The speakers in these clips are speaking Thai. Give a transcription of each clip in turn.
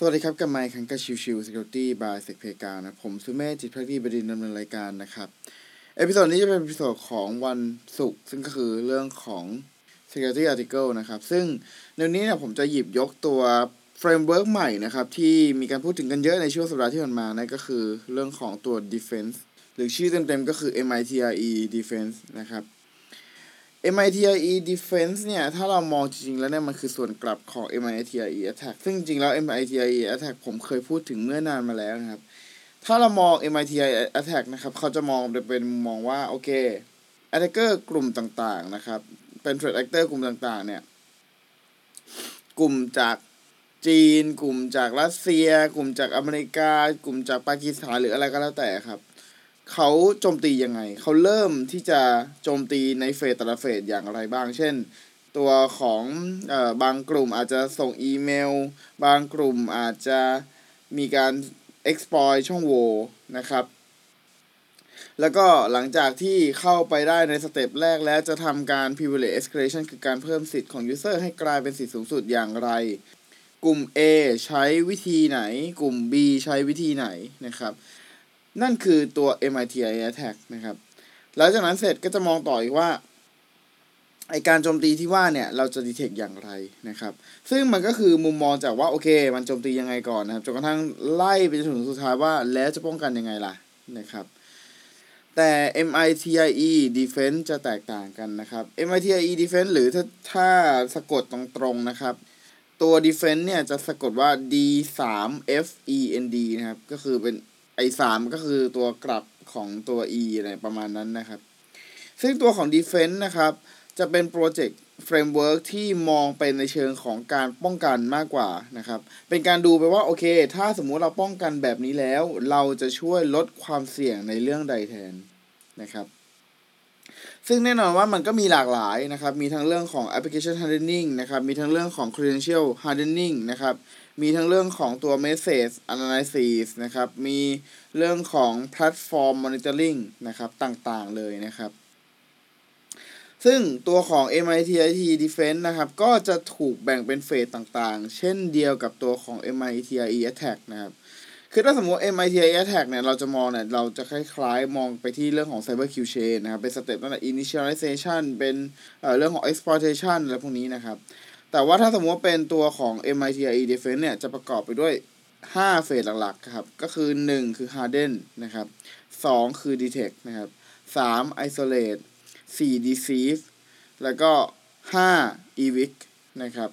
สวัสดีครับกลับมาอีกครั้งกับชิวชิว Security by s e c p กานะ ผมสุเมธจิตภักดีบดินทร์ดำเนินรายการนะครับ episode นี้จะเป็น episode ของวันศุกร์ซึ่งก็คือเรื่องของ Security Article นะครับ ซึ่งในนี้เนี่ยผมจะหยิบยกตัว framework ใหม่นะครับ ที่มีการพูดถึงกันเยอะในช่วงสัปดาห์ที่ผ่านมานั่นก็คือเรื่องของตัว Defense หรือชื่อเต็มๆก็คือ MITRE Defend นะครับ MITRE Defend เนี่ย ถ้าเรามองจริงๆ แล้วเนี่ย มันคือส่วนกลับของ MITRE Attack ซึ่งจริงแล้ว MITRE Attack ผมเคยพูดถึงเมื่อนานมาแล้วนะครับ ถ้าเรามอง MITRE Attack นะครับ เขาจะมองเป็นมองว่า โอเค attacker กลุ่มต่างๆ นะครับ เป็น threat actor กลุ่มต่างๆ เนี่ย กลุ่มจากจีน กลุ่มจากรัสเซีย กลุ่มจากอเมริกา กลุ่มจากปากีสถานหรืออะไรก็แล้วแต่ครับ เขาโจมตียังไง เขาเริ่มที่จะโจมตีในเฟสแต่ละเฟสอย่างไรบ้าง เช่น ตัวของออบางกลุ่มอาจจะส่งอีเมล บางกลุ่มอาจจะมีการ exploit ช่องโหว่นะครับ แล้วก็หลังจากที่เข้าไปได้ในสเต็ปแรกแล้วจะทำการ privilege escalation คือการเพิ่มสิทธิ์ของ user ให้กลายเป็นสิทธิ์สูงสุดอย่างไร กลุ่ม A ใช้วิธีไหน กลุ่ม B ใช้วิธีไหนนะครับ นั่นคือตัว MITI attack นะครับหลังจากนั้นเสร็จก็จะมองต่ออีกว่าไอการโจมตีที่ว่าเนี่ยเราจะดีเทคอย่างไรนะครับ ซึ่งมันก็คือมุมมองจากว่าโอเค มันโจมตียังไงก่อนนะครับจนกระทั่งไล่ไปจนถึงสุดท้ายว่าแล้วจะป้องกันยังไงล่ะนะครับ แต่ MITIE defense จะแตกต่างกันนะครับ MITIE defense หรือถ้าถ้าสะกดตรงๆนะครับ ตัว defense เนี่ยจะสะกดว่า D 3 F E N D นะครับ ก็คือเป็น ไอสามก็คือตัวกลับของตัว e อะไรประมาณนั้นนะครับ ซึ่งตัวของ defend นะครับ จะเป็น project framework ที่มองไปในเชิงของการป้องกันมากกว่านะครับ เป็นการดูไปว่า โอเค ถ้าสมมุติเราป้องกันแบบนี้แล้ว เราจะช่วยลดความเสี่ยงในเรื่องใดแทนนะครับ ซึ่งแน่นอนว่ามันก็มีหลากหลายนะครับ มีทั้งเรื่องของ application hardening นะครับ มีทั้งเรื่องของ credential hardening นะครับ มีทั้งเรื่องของตัว message analysis นะครับ มีเรื่องของ platform monitoring นะครับต่างๆเลยนะครับ ซึ่งตัวของ MITIT defense นะครับ ก็จะถูกแบ่งเป็นเฟสต่างๆ เช่นเดียวกับตัวของ MITIE attack นะครับ คือถ้าสมมติ MITIE attack เนี่ย เราจะมองเนี่ย เราจะคล้ายๆ มองไปที่เรื่องของ cyber Q chain นะครับ เป็นสเต็ปตั้งแต่ initialization เป็นเรื่องของ exploitation อะไรพวกนี้นะครับ แต่ว่าถ้าสมมติว่าเป็นตัวของ MITIE Defense เนี่ย จะประกอบไปด้วย 5 เฟสหลักๆครับ ก็คือ 1 คือ Harden นะครับ 2 คือ Detect นะครับ 3 Isolate 4 Deceive แล้วก็ 5 Evict นะครับ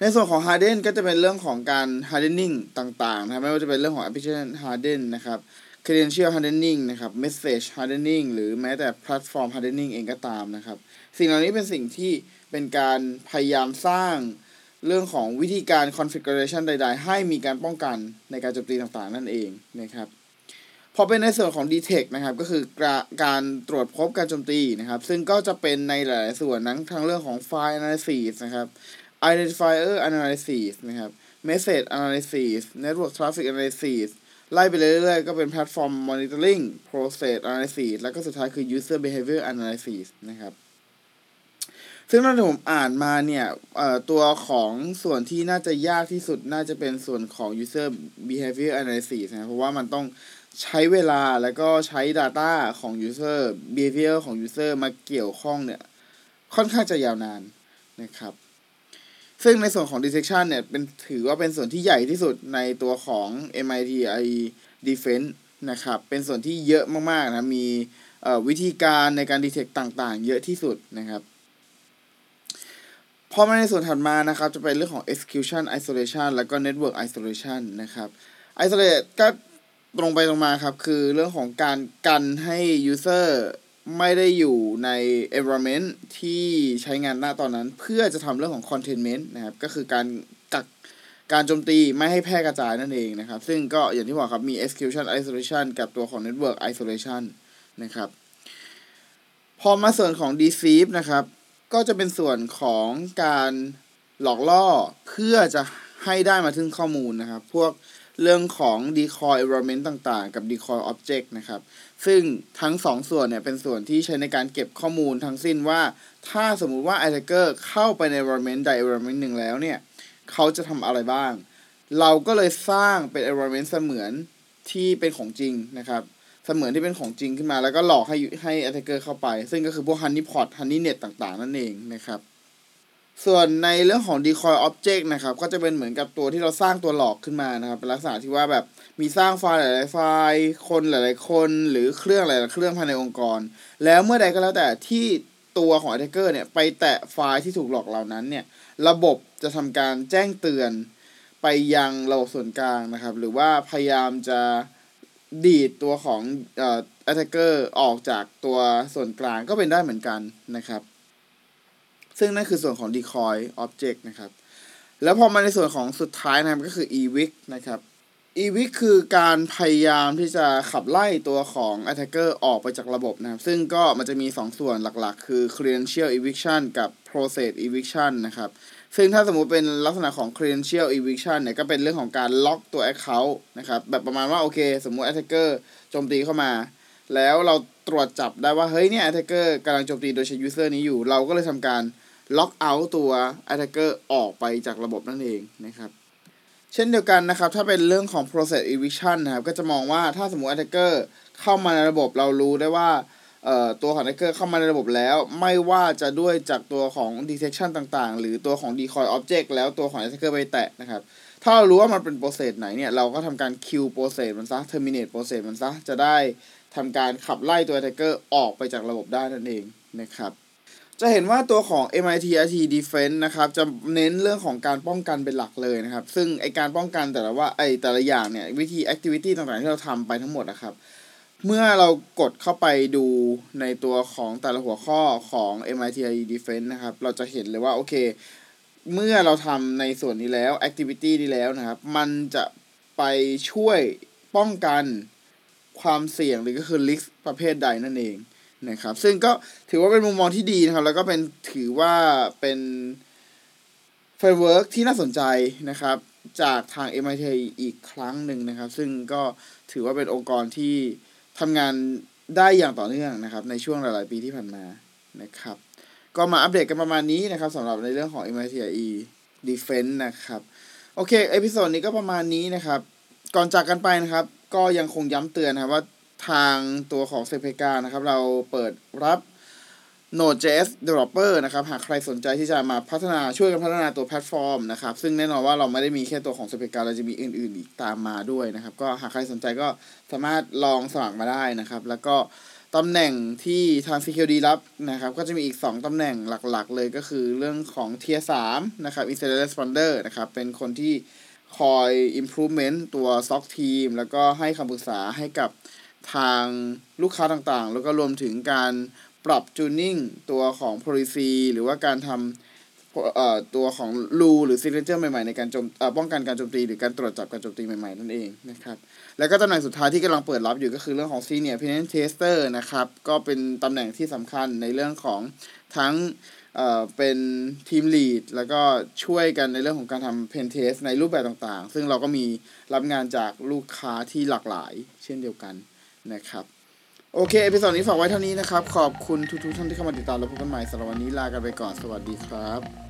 ในส่วนของ Harden ก็จะเป็นเรื่องของการ hardening ต่างๆนะไม่ว่าจะเป็นเรื่องของ application harden นะครับ credential hardening นะครับ message hardening หรือแม้แต่ platform hardening เองก็ตามนะครับ สิ่งเหล่านี้เป็นสิ่งที่เป็นการพยายามสร้างเรื่องของวิธีการ configuration ใด ๆ ให้มีการป้องกันในการโจมตีต่างๆ นั่นเองนะครับพอเป็นในส่วนของ detect นะครับ ก็คือการตรวจพบการโจมตีนะครับ ซึ่งก็จะเป็นในหลายส่วนนั้นทั้งเรื่องของ file analysis นะครับ identifier analysis นะครับ message analysis network traffic analysis ไล่ไปเรื่อยๆ ก็เป็น platform monitoring process analysis แล้วก็สุดท้ายคือ user behavior analysis นะครับ ซึ่งตอนที่ผมอ่านมาเนี่ยตัวของส่วนที่น่าจะยากที่สุดน่าจะเป็นส่วนของ user behavior analysis นะเพราะว่ามันต้องใช้เวลาแล้วก็ใช้ data ของ user behavior ของ user มาเกี่ยวข้องเนี่ย ค่อนข้างจะยาวนานนะครับ ซึ่งในส่วนของ detection เนี่ยเป็นถือว่าเป็นส่วนที่ใหญ่ที่สุดในตัวของ MITI defense นะครับ เป็นส่วนที่เยอะมากๆนะ มีวิธีการในการ detect ต่างๆ เยอะที่สุดนะครับพอมาในส่วนถัดมานะครับ จะเป็นเรื่องของ execution isolation แล้วก็ network isolation นะครับ isolate ก็ตรงไปตรงมาครับ คือเรื่องของการกันให้ user ไม่ได้อยู่ใน environment ที่ใช้งานหน้าตอนนั้น เพื่อจะทำเรื่องของ containment นะครับ ก็คือการกักการโจมตีไม่ให้แพร่กระจายนั่นเองนะครับ ซึ่งก็อย่างที่บอกครับมี execution isolation กับตัวของ network isolation นะครับ พอมาส่วนของ deceive นะครับ ก็จะเป็นส่วนของการหลอกล่อเพื่อจะให้ได้มาถึงข้อมูลนะครับ พวก เรื่องของ decoy environment ต่างๆ กับ decoy object นะครับ ซึ่งทั้งสองส่วนเนี่ยเป็นส่วนที่ใช้ในการเก็บข้อมูลทั้งสิ้นว่า ถ้าสมมุติว่า attacker เข้าไปใน environment ใด environment หนึ่งแล้วเนี่ย เขาจะทำอะไรบ้าง เราก็เลยสร้างเป็น environment เสมือนที่เป็นของจริงนะครับ เสมือนที่เป็นของจริงขึ้นมาแล้วก็หลอกให้ให้ attacker เข้าไป ซึ่งก็คือพวก honeypot honeynet ต่างๆ นั่นเองนะครับ ส่วนในเรื่องของ decoy object นะครับ ก็จะเป็นเหมือนกับตัวที่เราสร้างตัวหลอกขึ้นมานะครับ เป็นลักษณะที่ว่าแบบมีสร้างไฟล์หลายๆไฟล์ คนหลายๆคน หรือเครื่องหลายๆเครื่องภายในองค์กร แล้วเมื่อใดก็แล้วแต่ที่ตัวของ attacker เนี่ยไปแตะไฟล์ที่ถูกหลอกเหล่านั้นเนี่ย ระบบจะทำการแจ้งเตือนไปยังระบบส่วนกลางนะครับ หรือว่าพยายามจะดีดตัวของเอ่อ attacker ออกจากตัวส่วนกลางก็เป็นได้เหมือนกันนะครับ ซึ่งนั่นคือส่วนของ decoy object นะครับ แล้วพอมาในส่วนของสุดท้ายนะครับก็คือ evict นะครับ evict คือการพยายามที่จะขับไล่ตัวของ attacker ออกไปจากระบบนะครับ ซึ่งก็มันจะมี 2 ส่วนหลักๆ คือ credential eviction กับ process eviction นะครับ ซึ่งถ้าสมมุติเป็นลักษณะของ credential eviction เนี่ยก็เป็นเรื่องของการล็อกตัว account นะครับ แบบประมาณว่าโอเค สมมุติ attacker โจมตีเข้ามา แล้วเราตรวจจับได้ว่า เฮ้ยเนี่ย attacker กำลังโจมตีโดยใช้ user นี้อยู่ เราก็เลยทำการ ล็อกเอาตัว attacker ออกไปจากระบบนั่นเองนะครับ เช่นเดียวกันนะครับ ถ้าเป็นเรื่องของ process eviction นะครับ ก็จะมองว่าถ้าสมมติ attacker เข้ามาในระบบเรารู้ได้ว่าตัวของ attacker เข้ามาในระบบแล้ว ไม่ว่าจะด้วยจากตัวของ detection ต่างๆ หรือตัวของ decoy object แล้วตัวของ attacker ไปแตะนะครับ ถ้าเรารู้ว่ามันเป็น process ไหนเนี่ย เราก็ทำการ kill process มันซะ terminate process มันซะ จะได้ทำการขับไล่ตัว attacker ออกไปจากระบบได้นั่นเองนะครับ จะเห็นว่าตัวของ MIT IT Defense นะครับจะเน้นเรื่องของการป้องกันเป็นหลักเลยนะครับ ซึ่งไอการป้องกันแต่ละว่าไอแต่ละอย่างเนี่ยวิธี activity ต่างๆที่เราทำไปทั้งหมดนะครับ เมื่อเรากดเข้าไปดูในตัวของแต่ละหัวข้อของ MIT IT Defense นะครับ เราจะเห็นเลยว่าโอเค เมื่อเราทำในส่วนนี้แล้ว activity นี้แล้วนะครับ มันจะไปช่วยป้องกันความเสี่ยงหรือก็คือ risk ประเภทใดนั่นเอง นะครับ ซึ่งก็ถือว่าเป็นมุมมองที่ดีนะครับ แล้วก็เป็นถือว่าเป็น framework ที่น่าสนใจนะครับ จากทาง MITRE อีกครั้งหนึ่งนะครับ ซึ่งก็ถือว่าเป็นองค์กรที่ทำงานได้อย่างต่อเนื่องนะครับ ในช่วงหลาย ๆ ปีที่ผ่านมานะครับ ก็มาอัปเดตกันประมาณนี้นะครับสำหรับในเรื่องของ MITRE Defend นะครับ โอเค episode นี้ก็ประมาณนี้นะครับ ก่อนจากกันไปนะครับ ก็ยังคงย้ำเตือนนะครับว่า ทางตัวของเซเพกานะครับ เราเปิดรับ Node.js Developer นะครับ หากใครสนใจที่จะมาพัฒนาช่วยกันพัฒนาตัวแพลตฟอร์มนะครับ ซึ่งแน่นอนว่าเราไม่ได้มีแค่ตัวของเซเพกาเราจะมีอื่น ๆ อีกตามมาด้วยนะครับ ก็หากใครสนใจก็สามารถลองสมัครมาได้นะครับ แล้วก็ตำแหน่งที่ทาง CQD รับนะครับ ก็จะมีอีก 2ตำแหน่งหลัก ๆ เลยก็คือเรื่องของ Tier 3นะครับ Incident Responder นะครับ เป็นคนที่คอย improvement ตัว SOC team แล้วก็ให้คำปรึกษาให้กับ ทางลูกค้าต่างๆ แล้วก็รวมถึงการปรับ tuning ตัวของ policy หรือว่าการทำตัวของ rule หรือ signature ใหม่ๆ ในการโจมป้องกันการโจมตี หรือการตรวจจับการโจมตีใหม่ๆ นั่นเองนะครับแล้วก็ตำแหน่งสุดท้ายที่กำลังเปิดรับอยู่ก็คือเรื่องของ senior penetration tester นะครับก็เป็นตำแหน่งที่สำคัญในเรื่องของทั้งเป็น team lead แล้วก็ช่วยกันในเรื่องของการทำ pen test ในรูปแบบต่างๆ ซึ่งเราก็มีรับงานจากลูกค้าที่หลากหลาย เช่นเดียวกัน นะครับ โอเค episode นี้ฝากไว้เท่านี้นะครับ ขอบคุณทุกๆท่านที่เข้ามาติดตามและพบกันใหม่สำหรับวันนี้ลากันไปก่อนสวัสดีครับ